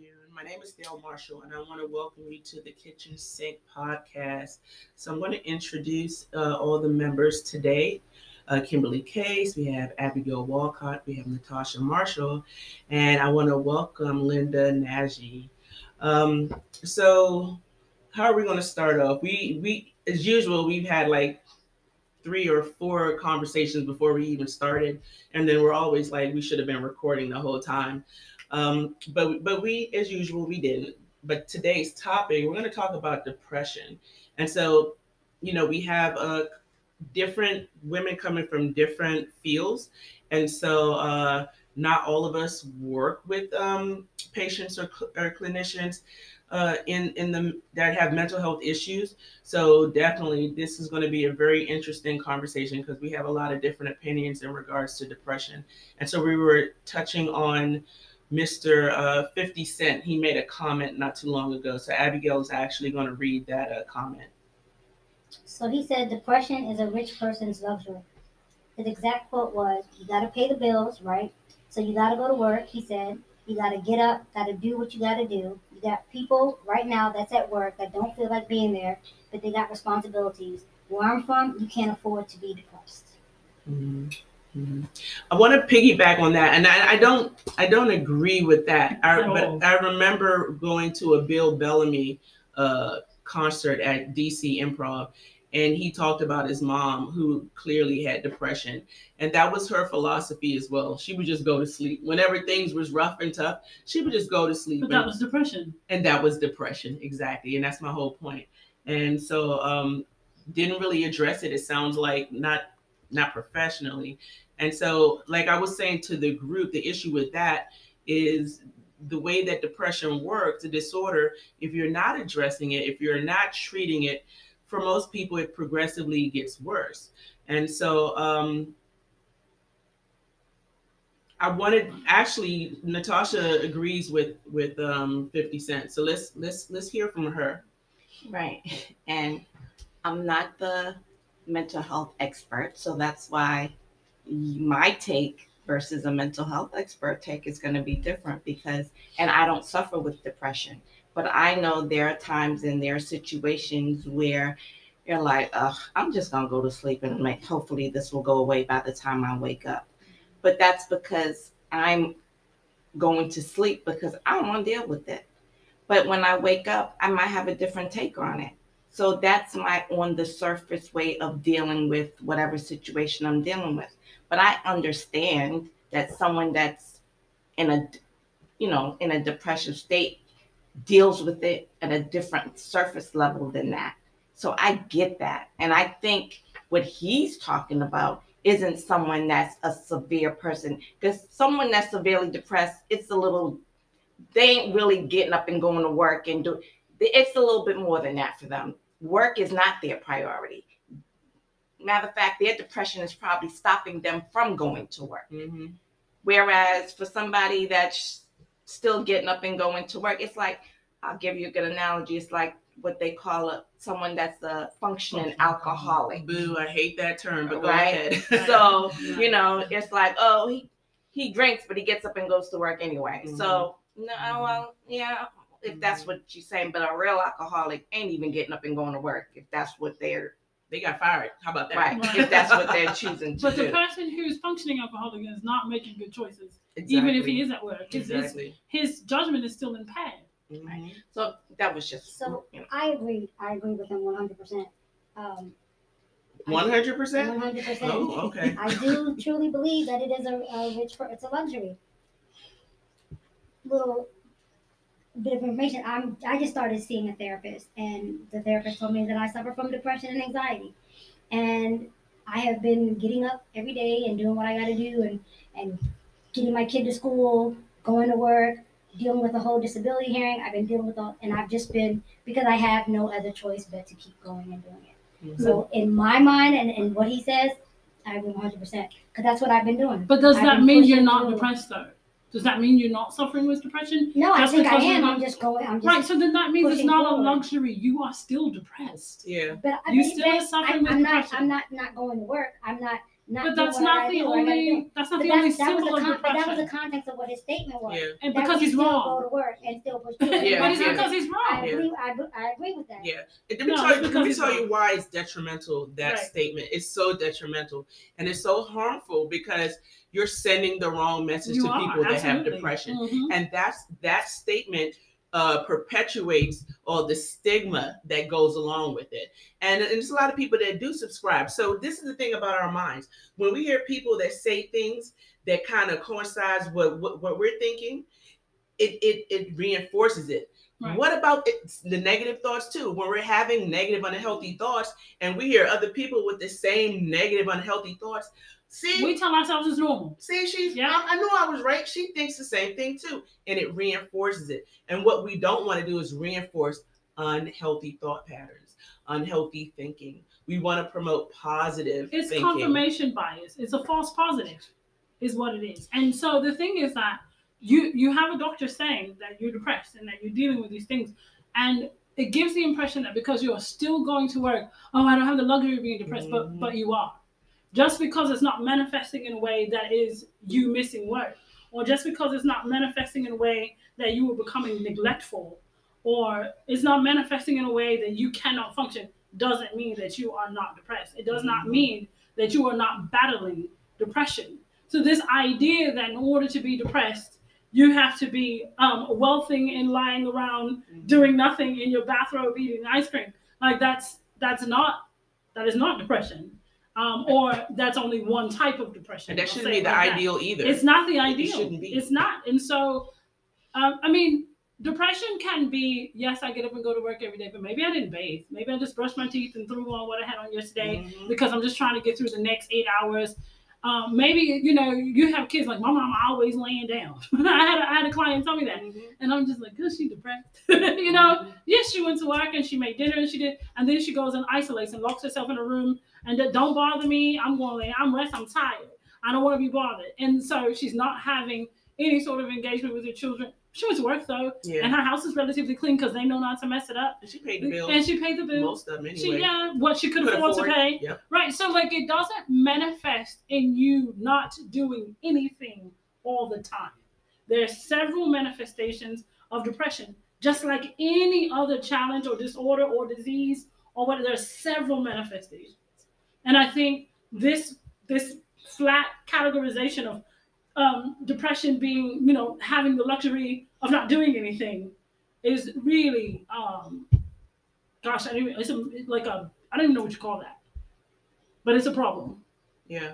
afternoon. My name is Dale Marshall, and I want to welcome you to the Kitchen Sink podcast. So, I'm going to introduce uh, all the members today. Uh, Kimberly Case, we have Abigail Walcott, we have Natasha Marshall, and I want to welcome Linda Nagy. Um, so, how are we going to start off? We we as usual, we've had like three or four conversations before we even started, and then we're always like we should have been recording the whole time. Um, but but we, as usual, we didn't. But today's topic, we're going to talk about depression, and so you know we have uh, different women coming from different fields, and so uh, not all of us work with um, patients or, cl- or clinicians uh, in in the that have mental health issues. So definitely, this is going to be a very interesting conversation because we have a lot of different opinions in regards to depression. And so we were touching on Mr. Uh, 50 Cent. He made a comment not too long ago. So Abigail is actually going to read that uh, comment. So he said, depression is a rich person's luxury. His exact quote was, You got to pay the bills, right? So you got to go to work. He said, You got to get up, got to do what you got to do. You got people right now that's at work that don't feel like being there, but they got responsibilities. Where I'm from, you can't afford to be depressed. Mm-hmm. Mm-hmm. I want to piggyback on that, and I, I, don't, I don't agree with that. I, but I remember going to a Bill Bellamy uh, concert at DC Improv, and he talked about his mom who clearly had depression, and that was her philosophy as well. She would just go to sleep whenever things was rough and tough. She would just go to sleep. But that was depression. And that was depression, exactly, and that's my whole point. And so, um, didn't really address it. It sounds like not not professionally. And so, like I was saying to the group, the issue with that is the way that depression works, the disorder, if you're not addressing it, if you're not treating it, for most people, it progressively gets worse. And so, um, I wanted actually Natasha agrees with with um, 50 Cent. So let's let's let's hear from her. Right. And I'm not the mental health expert, so that's why my take versus a mental health expert take is going to be different because and I don't suffer with depression, but I know there are times and there are situations where you're like, Ugh, I'm just gonna go to sleep and make, hopefully this will go away by the time I wake up. But that's because I'm going to sleep because I don't want to deal with it. But when I wake up, I might have a different take on it. So that's my on the surface way of dealing with whatever situation I'm dealing with. But I understand that someone that's in a you know, in a depressive state deals with it at a different surface level than that. So I get that. And I think what he's talking about isn't someone that's a severe person. Because someone that's severely depressed, it's a little, they ain't really getting up and going to work and do it's a little bit more than that for them. Work is not their priority. Matter of fact, their depression is probably stopping them from going to work. Mm-hmm. Whereas for somebody that's still getting up and going to work, it's like, I'll give you a good analogy. It's like what they call a someone that's a functioning alcoholic. Boo, I hate that term, but go right? ahead. so, you know, it's like, oh, he he drinks, but he gets up and goes to work anyway. Mhm. So, no, well, yeah, if that's what you're saying, but a real alcoholic ain't even getting up and going to work if that's what they're they got fired. How about that? right, Right. if that's what they're choosing to But the person who's functioning alcoholic is not making good choices, even if he is at work. His, his, Exactly. his judgment is still impaired. Mhm. So that was just So you know, I agree. I agree with him 100%. Um, One hundred percent. 100%. Oh, okay. I do truly believe that it is a, a rich, per- it's a luxury. Little bit of information. I'm, I just started seeing a therapist, and the therapist told me that I suffer from depression and anxiety. And I have been getting up every day and doing what I got to do, and and getting my kid to school, going to work, dealing with the whole disability hearing. I've been dealing with all, and I've just been because I have no other choice but to keep going and doing it. Mhm. So in my mind and, and what he says, I agree 100 percent because that's what I've been doing. But does I've that mean you're not depressed though? Does that mean you're not suffering with depression? No, I Just think I am. not- I'm just going. I'm just. Right, so then that means it's not forward. a luxury. You are still depressed. Yeah. But I You think still are suffering I, with I'm not. depression. I'm not not going to work. I'm not not But doing that's what I not the do, what I gotta do. only. That's not But the only that's, that, was symbol the of con- but that was the context of what his statement was. Yeah. And because he's wrong. Go to work and still push through. Yeah, But it's yeah. because he's I wrong. Yeah. agree. I, I agree with that. Yeah. And let me, No, tell you, let me tell you why it's detrimental, that Right. statement. It's so detrimental and it's so harmful because you're sending the wrong message You to are, people that have depression. Mhm. And that's that statement uh, perpetuates all the stigma that goes along with it. And, and there's a lot of people that do subscribe. So this is the thing about our minds. When we hear people that say things that kind of coincides with what, what we're thinking, it, it, it reinforces it. Right. What about the negative thoughts too? When we're having negative, unhealthy thoughts, and we hear other people with the same negative, unhealthy thoughts, see, We tell ourselves it's normal. See, she's. Yeah. I, I knew I was right. She thinks the same thing too, and it reinforces it. And what we don't want to do is reinforce unhealthy thought patterns, unhealthy thinking. We want to promote positive It's thinking. confirmation bias. It's a false positive, is what it is. And so the thing is that you you have a doctor saying that you're depressed and that you're dealing with these things, and it gives the impression that because you're still going to work, oh, I don't have the luxury of being depressed, Mhm. but but you are. Just because it's not manifesting in a way that is you missing work, or just because it's not manifesting in a way that you are becoming neglectful, or it's not manifesting in a way that you cannot function, doesn't mean that you are not depressed. It does not mean that you are not battling depression. So this idea that in order to be depressed, you have to be um, wealthing and lying around Mhm. doing nothing in your bathrobe eating ice cream, like that's that's not that is not depression, um, or that's only one type of depression. and that shouldn't be the like that. ideal either. It's not the ideal. It shouldn't be. It's not. And so, um, I mean, depression can be yes, I get up and go to work every day, but maybe I didn't bathe. Maybe I just brushed my teeth and threw on what I had on yesterday Mhm. because I'm just trying to get through the next eight hours. Um, maybe you know you have kids like my mom always laying down. I had a, I had a client tell me that, Mhm. and I'm just like, "Good, she depressed." you know, yes, she went to work and she made dinner and she did, and then she goes and isolates and locks herself in a room and that don't bother me. I'm going, to lay, I'm rest. I'm tired. I don't want to be bothered. And so she's not having any sort of engagement with her children. She went to work though, Yeah. and her house is relatively clean because they know not to mess it up. And she paid the bill. And she paid the bill. most of them anyway. She yeah, what she could Could afford, afford, to pay. Right. So like it doesn't manifest in you not doing anything all the time. There are several manifestations of depression, just like any other challenge or disorder or disease or what there are several manifestations. And I think this this flat categorization of um, depression being, you know, having the luxury of not doing anything is really um, gosh, I don't even, it's a, like a, I don't even know what you call that, but it's a problem. Yeah.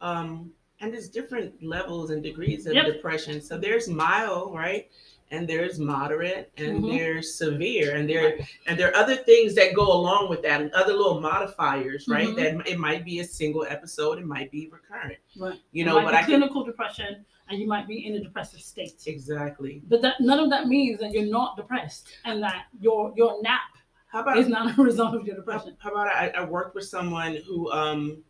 Um, and there's different levels and degrees of Yep. depression. So there's mild, right? And there's moderate and Mhm. there's severe. And there and there are other things that go along with that, and other little modifiers, right? Mhm. That it might be a single episode, it might be recurrent. Right. You know, but I can clinical depression, and you might be in a depressive state. exactly. But that none of that means that you're not depressed, and that your your nap How about is not a result of your depression. how about I, I worked with someone who um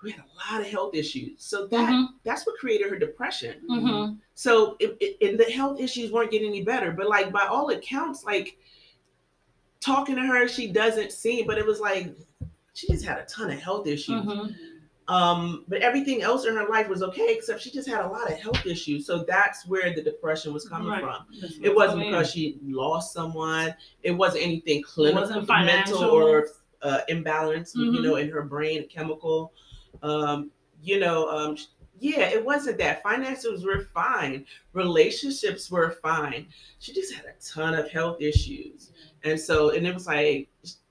who had a lot of health issues. So that Mhm. that's what created her depression. Mhm. So it, it, and the health issues weren't getting any better. But like by all accounts, like talking to her, she doesn't seem. But it was like she just had a ton of health issues. Mhm. Um, but everything else in her life was okay, except she just had a lot of health issues. So that's where the depression was coming Right. from. That's It wasn't because she lost someone. It wasn't anything clinical, wasn't mental, or uh, imbalance, you Mhm. know, in her brain, chemical. Um, you know, um, yeah, it wasn't that. Finances were fine. Relationships were fine. She just had a ton of health issues, and so, and it was like,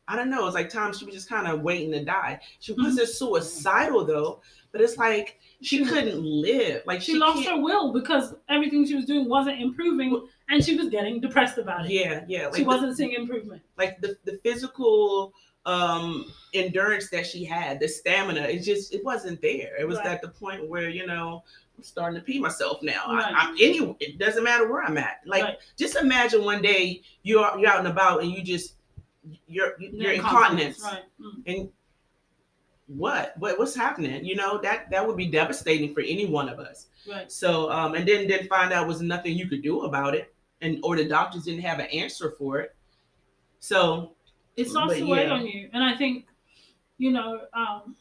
I don't know. It's like times she was just kind of waiting to die. She Mhm. wasn't suicidal though, but it's like she couldn't live. Like she, lost her will because everything she was doing wasn't improving, and she was getting depressed about it. Yeah, yeah. Like she the- wasn't seeing improvement. like the, the physical um endurance that she had the stamina it just it wasn't there it was Right. at the point where you know i'm starting to pee myself now Right. I, I, any it doesn't matter where i'm at like Right. just imagine one day you're you're out and about and you just you're you're incontinence Right. Mm. and what what what's happening you know that that would be devastating for any one of us Right. so um and then then find out was nothing you could do about it and or the doctors didn't have an answer for it so it starts But to weigh yeah. on you and i think you know um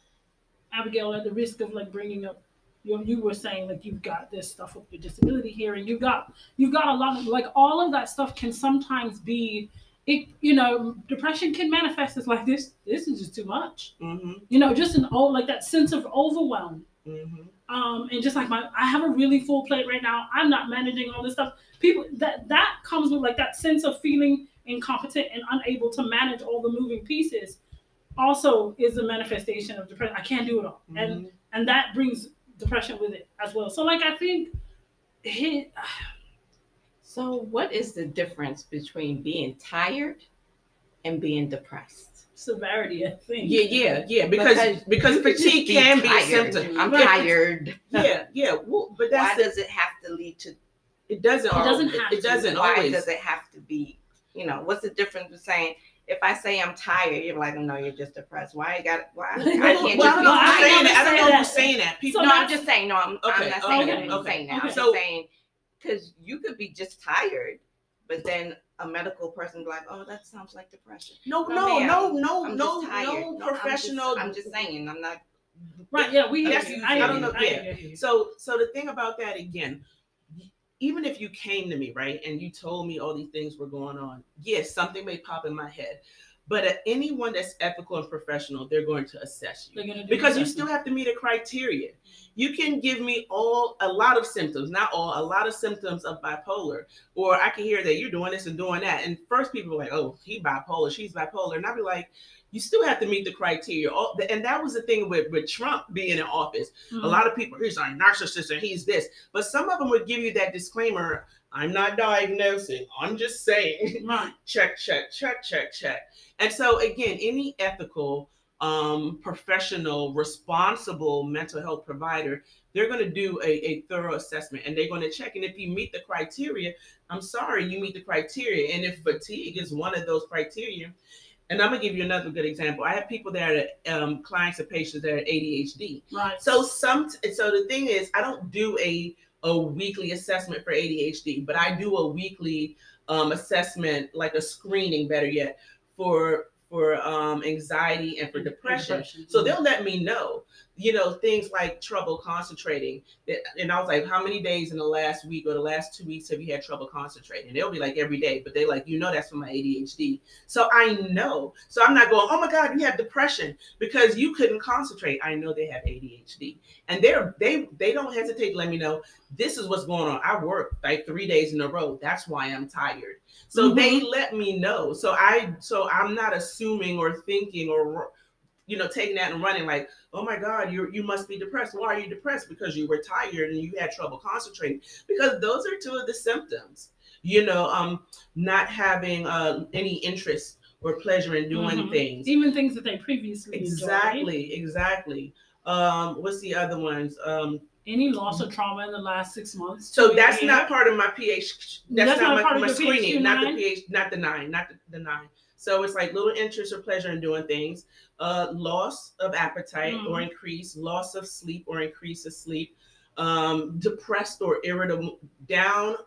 Abigail, at the risk of like bringing up, you know, you were saying like you've got this stuff with your disability here, and you've got you've got a lot of like all of that stuff can sometimes be. It, you know, depression can manifest as like this. This is just too much. Mm-hmm. You know, just an old like that sense of overwhelm. Mm-hmm. Um, and just like my, I have a really full plate right now. I'm not managing all this stuff. People that that comes with like that sense of feeling incompetent and unable to manage all the moving pieces. Also, is a manifestation of depression. I can't do it all, and mm-hmm. and that brings depression with it as well. So like I think, he, So, what is the difference between being tired and being depressed? severity. I think. Yeah, yeah, yeah. Because because, you could just fatigue can be a symptom. I'm Right. tired. Yeah, yeah. Well, but Why that's does it have to lead to? it. Doesn't. It doesn't have It to. doesn't Why always. does it have to be? You know, what's the difference between saying if I say I'm tired, you're like, no, you're just depressed. Why you got? Why I Well, can't well, I just don't be know who's I tired? saying that. I don't know who's saying that. People, so no, I'm just saying. No, I'm, I'm not saying okay, what you're okay. saying now. Okay. I'm So- saying because you could be just tired, but then a medical person be like, oh, that sounds like depression. no, No, no, ma'am. no, no, I'm no, just tired. I'm just- professional. I'm just, saying. I'm not. Right. Yeah. We. Yes, hear you. I don't know, yeah. So, so the thing about that again, even if you came to me right and you told me all these things were going on, yes, something may pop in my head. But uh, anyone that's ethical and professional, they're going to assess you They're do because you still have to meet a criteria. You can give me all a lot of symptoms, not all, a lot of symptoms of bipolar, or I can hear that you're doing this and doing that. And first, people are like, "Oh, he bipolar, she's bipolar," and I'll be like, "You still have to meet the criteria." And that was the thing with with Trump being in office. Mhm. A lot of people, he's a narcissist and he's this, but some of them would give you that disclaimer. I'm not diagnosing. I'm just saying. Right. check, check, check, check, check. And so again, any ethical, um, professional, responsible mental health provider, they're going to do a, a thorough assessment and they're going to check. And if you meet the criteria, I'm sorry, you meet the criteria. And if fatigue is one of those criteria, and I'm gonna give you another good example. I have people that are um, clients and patients that are ADHD. Right. So some so the thing is I don't do a a weekly assessment for ADHD, but I do a weekly um, assessment, like a screening, better yet, for for um, anxiety and for depression. So they'll let me know, you know, things like trouble concentrating. And I was like, how many days in the last week or the last two weeks have you had trouble concentrating? And They'll be like every day, but they're like, you know, that's from my ADHD. So I know. So I'm not going, oh my God, you have depression because you couldn't concentrate. I know they have ADHD. And they're they they don't hesitate to let me know this is what's going on. I work like three days in a row. That's why I'm tired. So Mhm. they let me know. So I so I'm not assuming or thinking or you know taking that and running like, oh my God, you you must be depressed. Why are you depressed? Because you were tired and you had trouble concentrating. Because those are two of the symptoms. You know, um, not having uh, any interest or pleasure in doing Mhm. things. Even things that they previously enjoyed. Exactly, exactly. Um, what's the other ones? Um, Any loss or trauma in the last six months. so that's not part of my PH. That's, That's not, not my, part of my screening, not the? PH, not the nine, not the, the nine. So it's like little interest or pleasure in doing things, uh, loss of appetite Mm. or increase, loss of sleep or increase of sleep, um, depressed or irritable, down,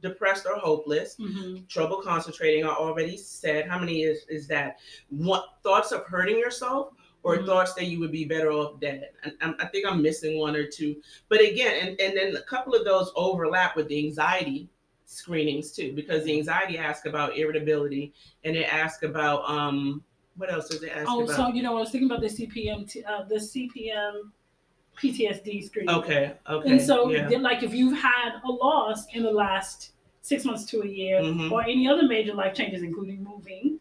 depressed or hopeless, Mhm. trouble concentrating. I already said how many is is that? What thoughts of hurting yourself or Mhm. thoughts that you would be better off dead? I'm- I think I'm missing one or two. But again, and, and then a couple of those overlap with the anxiety screenings too, because the anxiety asks about irritability and it asks about um what else does it ask Oh, about? so you know, I was thinking about the CPM, t- uh, the CPM PTSD screening. okay, okay. And so, yeah. then, like, if you've had a loss in the last six months to a year, Mhm. or any other major life changes, including moving,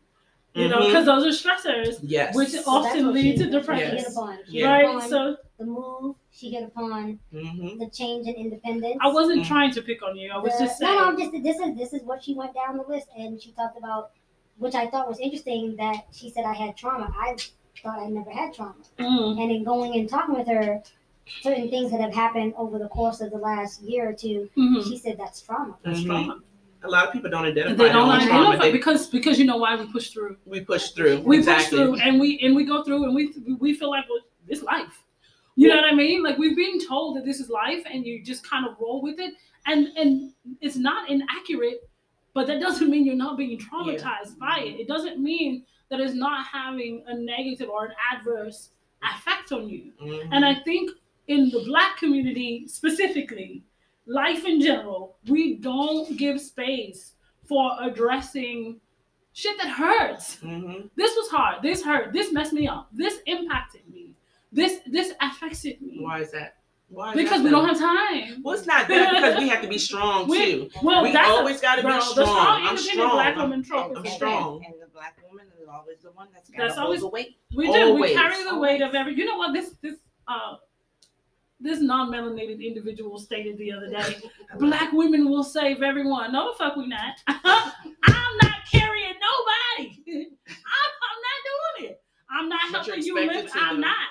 you know, Mhm. because those are stressors, yes. which So often what lead to that's depression. She hit upon. She Yeah. Right. So the move. She hit upon Mhm. the change in independence. I wasn't Mm. trying to pick on you. I was The- just saying. No, no, I'm just this is this is what she went down the list, and she talked about, which I thought was interesting. That she said I had trauma. I thought I never had trauma, Mm. and in going and talking with her, certain things that have happened over the course of the last year or two, Mhm. she said that's trauma. That's Mhm. trauma. A lot of people don't identify they don't own trauma. identify They- because because you know why we push through. we push through. We exactly. push through and we and we go through and we we feel like well, this life. You know what I mean? Like we've been told that this is life and you just kind of roll with it. And and it's not inaccurate, but that doesn't mean you're not being traumatized by it. It doesn't mean that it's not having a negative or an adverse effect on you. Mhm. And I think in the black community specifically, life in general, we don't give space for addressing shit that hurts. Mhm. This was hard. This hurt. This messed me up. This impacted me. This this affected me. Why is that? Why? Because we don't have time. Well, it's not that because we have to be strong We- too. Well, we that's always got to be strong. The strong, I'm independent strong. black I'm- woman trope I'm is the strong. And the black woman is always the one that's got That's to always- the weight. We do. We carry the weight of every. You know what? This this uh this non-melanated individual stated the other day. Black women will save everyone. No, the fuck we not. I'm not carrying nobody. I'm, I'm not doing it. I'm not But you're helping you expected live. I'm not.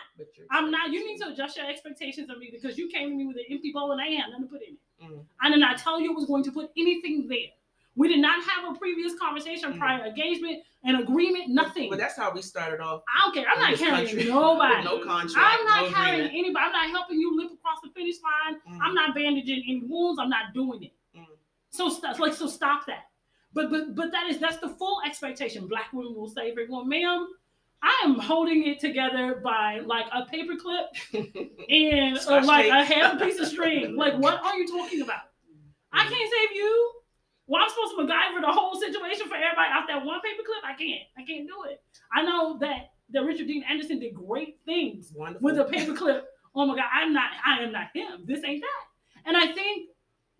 I'm not. You need to adjust your expectations of me because you came to me with an empty bowl and I had nothing to put in it. Mm. I did not tell you it was going to put anything there. We did not have a previous conversation, Mm. prior engagement, an agreement, nothing. But that's how we started off. I don't care. I'm not carrying country. nobody. no contract. I'm not no carrying agreement. anybody. I'm not helping you limp across the finish line. Mm. I'm not bandaging any wounds. I'm not doing it. Mm. So st- like so stop that. But but but that is that's the full expectation. Black women will save everyone, ma'am. I am holding it together by like a paper clip and uh, like a half a piece of string. Like what are you talking about? I can't save you. Well, I'm supposed to MacGyver the whole situation for everybody off that one paper clip. I can't. I can't do it. I know that that Richard Dean Anderson did great things Wonderful. with a paperclip. Oh my God, I'm not, I am not him. This ain't that. And I think,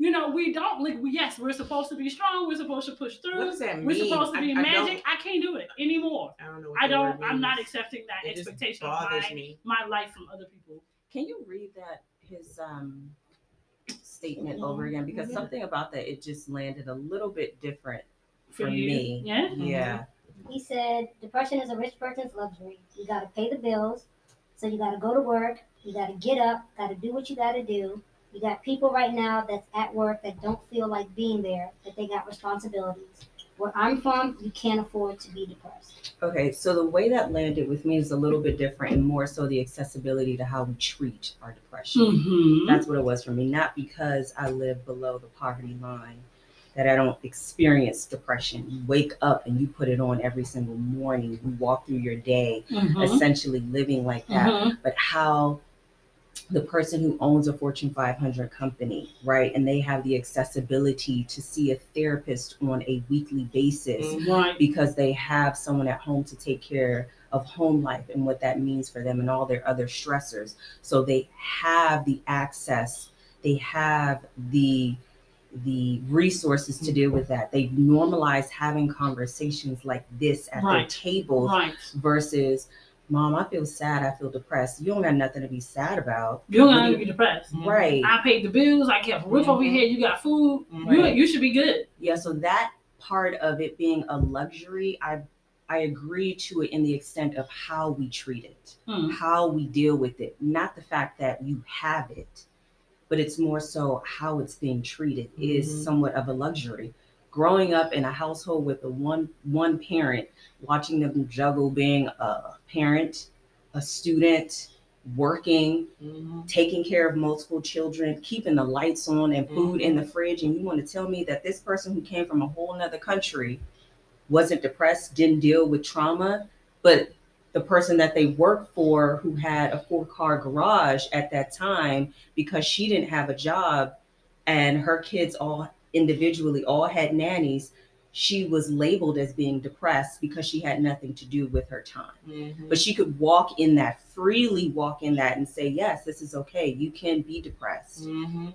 you know, we don't like. We, yes, we're supposed to be strong. We're supposed to push through. What through. does that mean? We're supposed to be I magic. don't- I, can't do it anymore. I don't know. What I don't. word I'm not accepting that It expectation of my, me. my life from other people. Can you read that his um statement Mhm. over again? Because Mhm. something about that it just landed a little bit different For for me. Yeah. Yeah. He said depression is a rich person's luxury. You got to pay the bills, so you got to go to work. You got to get up, got to do what you got to do. You got people right now that's at work that don't feel like being there, that they got responsibilities. Where I'm from, you can't afford to be depressed. Okay, so the way that landed with me is a little bit different and more so the accessibility to how we treat our depression. Mm-hmm. That's what it was for me. Not because I live below the poverty line that I don't experience depression. You wake up and you put it on every single morning. You walk through your day Mm-hmm. essentially living like that. Mhm. But how the person who owns a Fortune 500 company, right, and they have the accessibility to see a therapist on a weekly basis Mhm. Right. because they have someone at home to take care of home life and what that means for them and all their other stressors. So they have the access, they have the the resources to deal with that. They've normalized having conversations like this at their Right. tables Right. versus mom, I feel sad, I feel depressed. You don't got nothing to be sad about. You don't What gotta do you- be depressed. Right. I paid the bills. I kept a roof over your Mhm. head. You got food. You you should be good. Yeah, so that part of it being a luxury, I I agree to it in the extent of how we treat it, Mm. how we deal with it, not the fact that you have it, but it's more so how it's being treated Mhm. is somewhat of a luxury. Growing up in a household with a one one parent, watching them juggle being a parent, a student, working, Mhm. taking care of multiple children, keeping the lights on and food in the fridge, and you want to tell me that this person who came from a whole nother country wasn't depressed, didn't deal with trauma, but the person that they worked for who had a four car garage at that time because she didn't have a job and her kids all individually all had nannies she was labeled as being depressed because she had nothing to do with her time Mhm. but she could walk in that freely walk in that and say yes this is okay you can be depressed Mhm.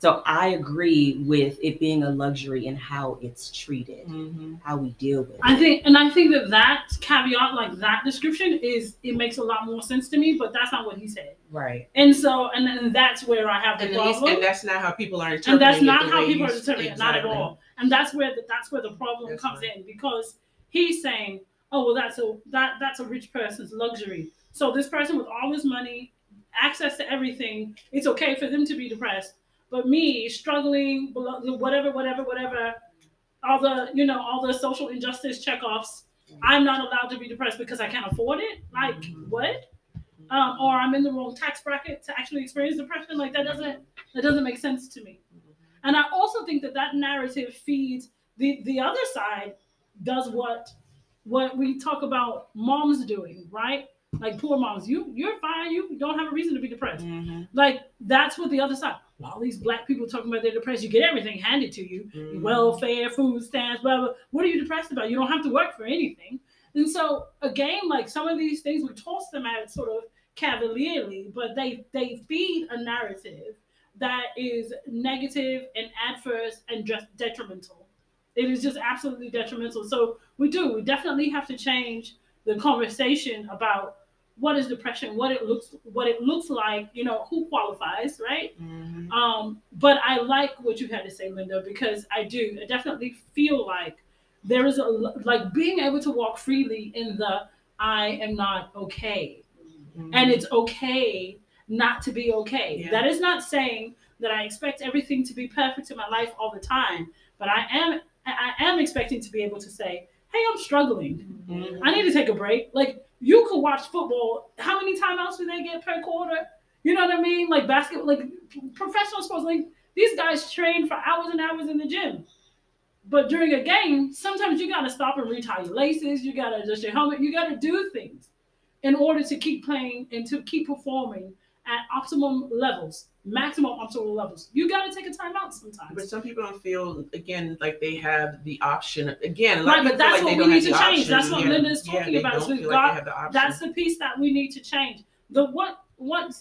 So i agree with it being a luxury and how it's treated Mhm. how we deal with I it think, and I think that that caveat, like that description, is it makes a lot more sense to me. But that's not what he said. right And so, and then that's where I have the And, problem. and that's not how people are interpreting and that's not the how people are you- determining it, not at all. And that's where the, that's where the problem That's comes right. in because he's saying, "Oh, well, that's a that that's a rich person's luxury." So this person with all this money, access to everything, it's okay for them to be depressed. But me, struggling, whatever, whatever, whatever, all the you know all the social injustice checkoffs, I'm not allowed to be depressed because I can't afford it. Like Mhm. what? Um, or I'm in the wrong tax bracket to actually experience depression. Like that doesn't that doesn't make sense to me. And I also think that that narrative feeds the the other side does what what we talk about moms doing, right? Like poor moms, you you're fine. You don't have a reason to be depressed. Mm-hmm. Like that's what the other side. All these black people talking about they're depressed. You get everything handed to you. Mm-hmm. welfare, food stamps, blah, blah. What are you depressed about? You don't have to work for anything. And so again, like some of these things, we toss them out sort of cavalierly, but they they feed a narrative that is negative and adverse and just detrimental. It is just absolutely detrimental. So we do. We definitely have to change the conversation about what is depression, what it looks what it looks like, you know, who qualifies, right? Mm-hmm. Um, but I like what you had to say, Linda, because I do. I definitely feel like there is a like being able to walk freely in the I am not okay, Mm-hmm. and it's okay not to be okay. Yeah. That is not saying that I expect everything to be perfect in my life all the time, but I am I am expecting to be able to say, "Hey, I'm struggling. Mhm. I need to take a break." Like you could watch football. How many timeouts do they get per quarter? You know what I mean? Like basketball, like professional sports. Like these guys train for hours and hours in the gym. But during a game, sometimes you gotta stop and retie your laces. You gotta adjust your helmet. You gotta do things in order to keep playing and to keep performing at optimum levels, maximum optimal levels. You gotta take a timeout sometimes. But some people don't feel again like they have the option. Again, Right, but that's feel what we need to change. That's what Yeah. Linda is talking they about. So we've got- like the. That's the piece that we need to change. The what what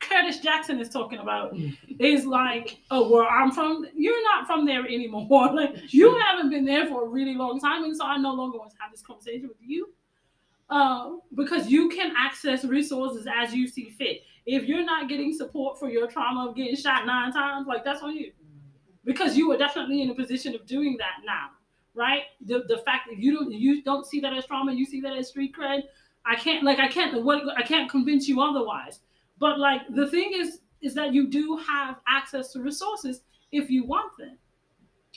Curtis Jackson is talking about is like, oh, where I'm from, you're not from there anymore. Like you haven't been there for a really long time, and so I no longer want to have this conversation with you. Uh, because you can access resources as you see fit. If you're not getting support for your trauma of getting shot nine times, like that's on you. Because you are definitely in a position of doing that now, right? The the fact that you don't you don't see that as trauma, you see that as street cred. I can't like I can't what I can't convince you otherwise. But like the thing is is that you do have access to resources if you want them.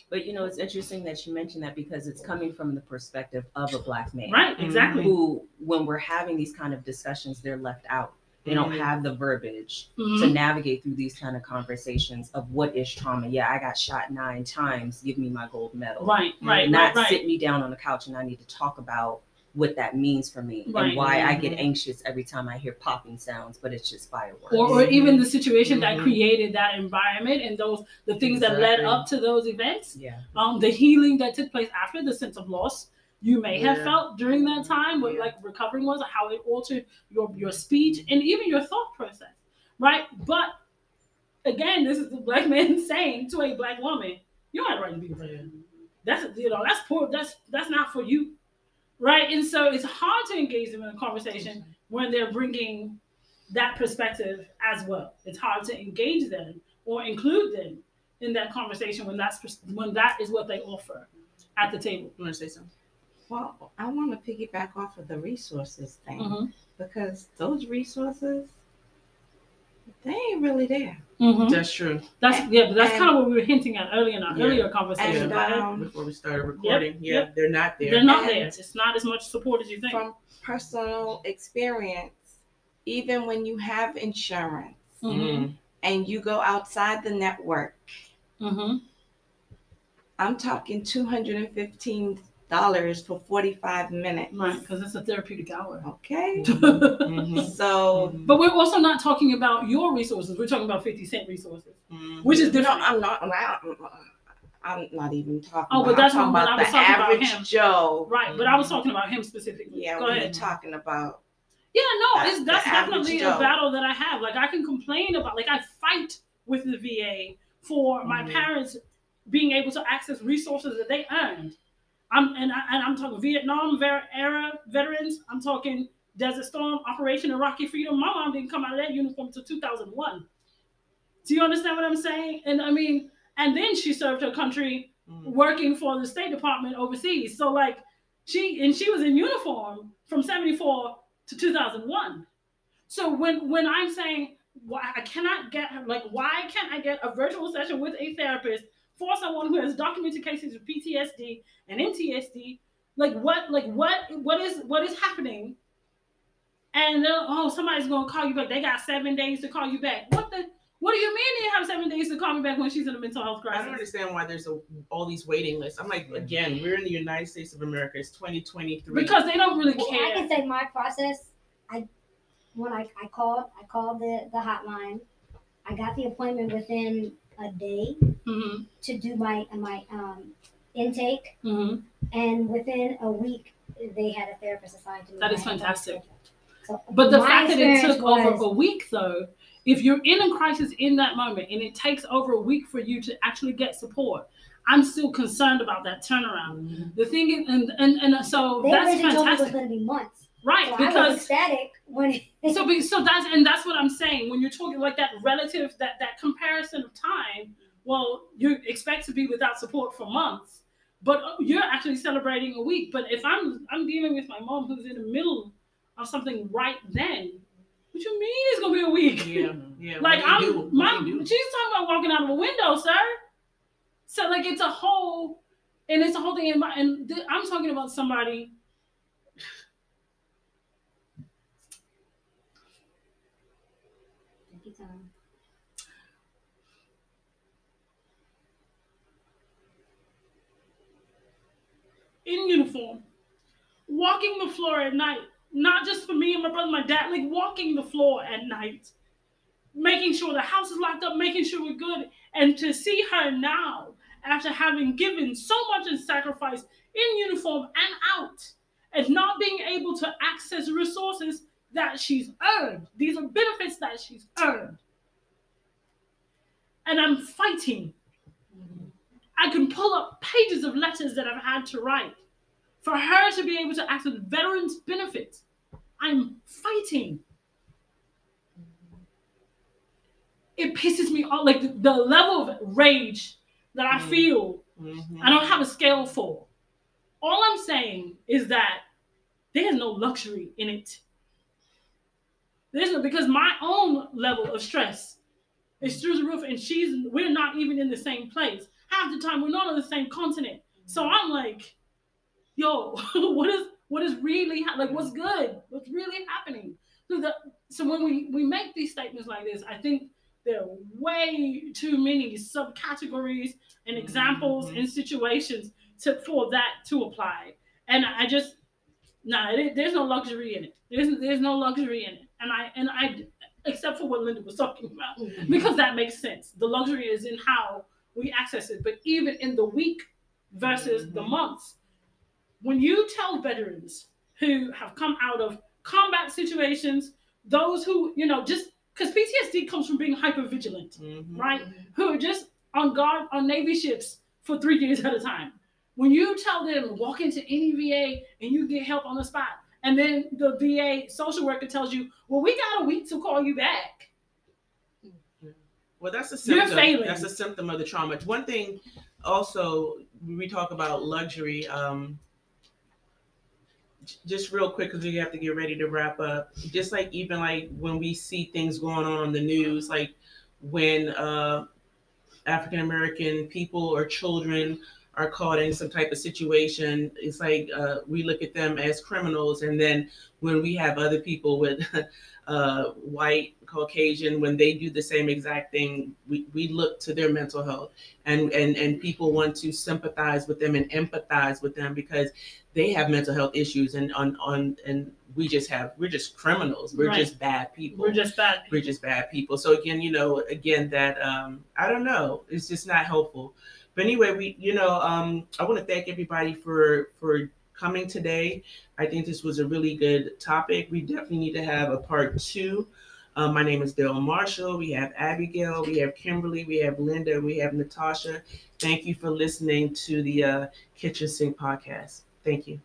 But you know, it's interesting that you mentioned that because it's coming from the perspective of a black man. Right, exactly. Who, when we're having these kind of discussions, they're left out. They don't Mhm. have the verbiage to Mhm. navigate through these kind of conversations of what is trauma. Yeah, I got shot nine times. Give me my gold medal. Right, right, Not right, right. sit me down on the couch and I need to talk about what that means for me Right. and why I get Mhm. anxious every time I hear popping sounds, but it's just fireworks. Or, or even the situation that Mhm. created that environment and those the things that led up to those events. yeah. um, the healing that took place after the sense of loss you may have felt during that time, what Yeah. like recovering was, how it altered your your speech and even your thought process, right? But again, this is the black man saying to a black woman, "You don't have the right to be depressed. That's you know that's poor. That's that's not for you, right?" And so it's hard to engage them in a conversation when they're bringing that perspective as well. It's hard to engage them or include them in that conversation when that's when that is what they offer at the table. You want to say something? Well, I want to piggyback off of the resources thing Mhm. because those resources, they ain't really there. That's true. That's yeah, but that's And- kind of what we were hinting at earlier in our Yeah. earlier conversation. And, um, Before we started recording, yeah, yep. they're not there. They're not and- there. It's not as much support as you think. From personal experience, even when you have insurance Mhm. Mm. and you go outside the network, Mhm. I'm talking two hundred and fifteen dollars for forty five minutes. Right, because it's a therapeutic hour. Okay. Mhm. So But we're also not talking about your resources. We're talking about 50 cent resources, Mhm. which is no, different. I'm not. I'm, I'm not even talking. Oh, but that's I'm talking when I was about the talking about average him. Joe. right, but I was talking about him specifically. Yeah, Go we're ahead. talking about Yeah, no, That's it's that's definitely a battle that I have. Like I can complain about, like I fight with the VA for my Mhm. parents being able to access resources that they earned. I'm and, I, and I'm talking Vietnam era veterans. I'm talking Desert Storm, Operation Iraqi Freedom. My mom didn't come out of that uniform until 2001. Do you understand what I'm saying? And I mean, and then she served her country Mhm. working for the State Department overseas. So like she and she was in uniform from 74 to 2001. So when when I'm saying why I cannot get like why can't I get a virtual session with a therapist for someone who has documented cases of PTSD and NTSD? Like what like what what is what is happening? And oh, somebody's gonna call you back. They got seven days to call you back. What the? What do you mean they have seven days to call me back when she's in a mental health crisis? I don't understand why there's a, all these waiting lists. I'm like, again, we're in the United States of America. It's 2023. Because they don't really Well, I can say my process. I when I, I called I called the, the hotline. I got the appointment within a day Mm-hmm. to do my my um, intake, Mm-hmm. and within a week they had a therapist assigned to me. That is I had done fantastic. So But the fact that it experience took over a week, though, if you're in a crisis in that moment and it takes over a week for you to actually get support, I'm still concerned about that turnaround. The thing is, and and, and so they that's originally told me it was fantastic, going to be months. right? So I was because ecstatic when so be, so that's and that's what I'm saying when you're talking like that relative that that comparison of time. Well, you expect to be without support for months, but oh, you're actually celebrating a week. But if I'm I'm dealing with my mom who's in the middle of something right then, what you mean it's gonna be a week? Yeah, yeah. Like what do you do? I'm, my, she's talking about walking out of a window, sir. So like it's a whole, and it's a whole thing. In my, and th- I'm talking about somebody. Take your time. In uniform, walking the floor at night, not just for me and my brother, my dad, like walking the floor at night, making sure the house is locked up, making sure we're good. And to see her now, after having given so much in sacrifice in uniform and out, and not being able to access resources that she's earned. These are benefits that she's earned. And I'm fighting I can pull up pages of letters that I've had to write for her to be able to act access veterans benefits. I'm fighting. It pisses me off. Like the, the level of rage that I Mm. feel, Mhm. I don't have a scale for. All I'm saying is that there's no luxury in it. There's no because my own level of stress is through the roof, and she's we're not even in the same place. Half the time we're not on the same continent. So I'm like, yo, what is what is really hap- like what's good? What's really happening? So the so when we we make these statements like this, I think there are way too many subcategories and examples Mhm. and situations to for that to apply. And I just nah, there's no luxury in it. There's there's no luxury in it. And I and I except for what Linda was talking about because that makes sense. The luxury is in how we access it. But even in the week versus the Mhm. months, when you tell veterans who have come out of combat situations, those who, you know, just because PTSD comes from being hyper vigilant, Mhm. right? Who are just on guard on Navy ships for three years at a time. When you tell them walk into any VA and you get help on the spot, and then the VA social worker tells you, well, we got a week to call you back. Well, that's a You're symptom. That's a symptom of the trauma. One thing, also, we talk about luxury. Um, just real quick, because we have to get ready to wrap up. Just like even like when we see things going on on the news, like when uh, African American people or children are caught in some type of situation, it's like uh, we look at them as criminals, and then when we have other people with uh, white Caucasian, when they do the same exact thing, we, we look to their mental health, and and and people want to sympathize with them and empathize with them because they have mental health issues, and on on and we just have we're just criminals, we're Right. just bad people We're just bad. we're just bad people. So again, you know, again that um I don't know, it's just not helpful. But anyway, we you know, um I want to thank everybody for for coming today. I think this was a really good topic. We definitely need to have a part 2. Um, my name is Dale Marshall. We have Abigail, we have Kimberly, we have Linda, we have Natasha. Thank you for listening to the uh, Kitchen Sink podcast. Thank you.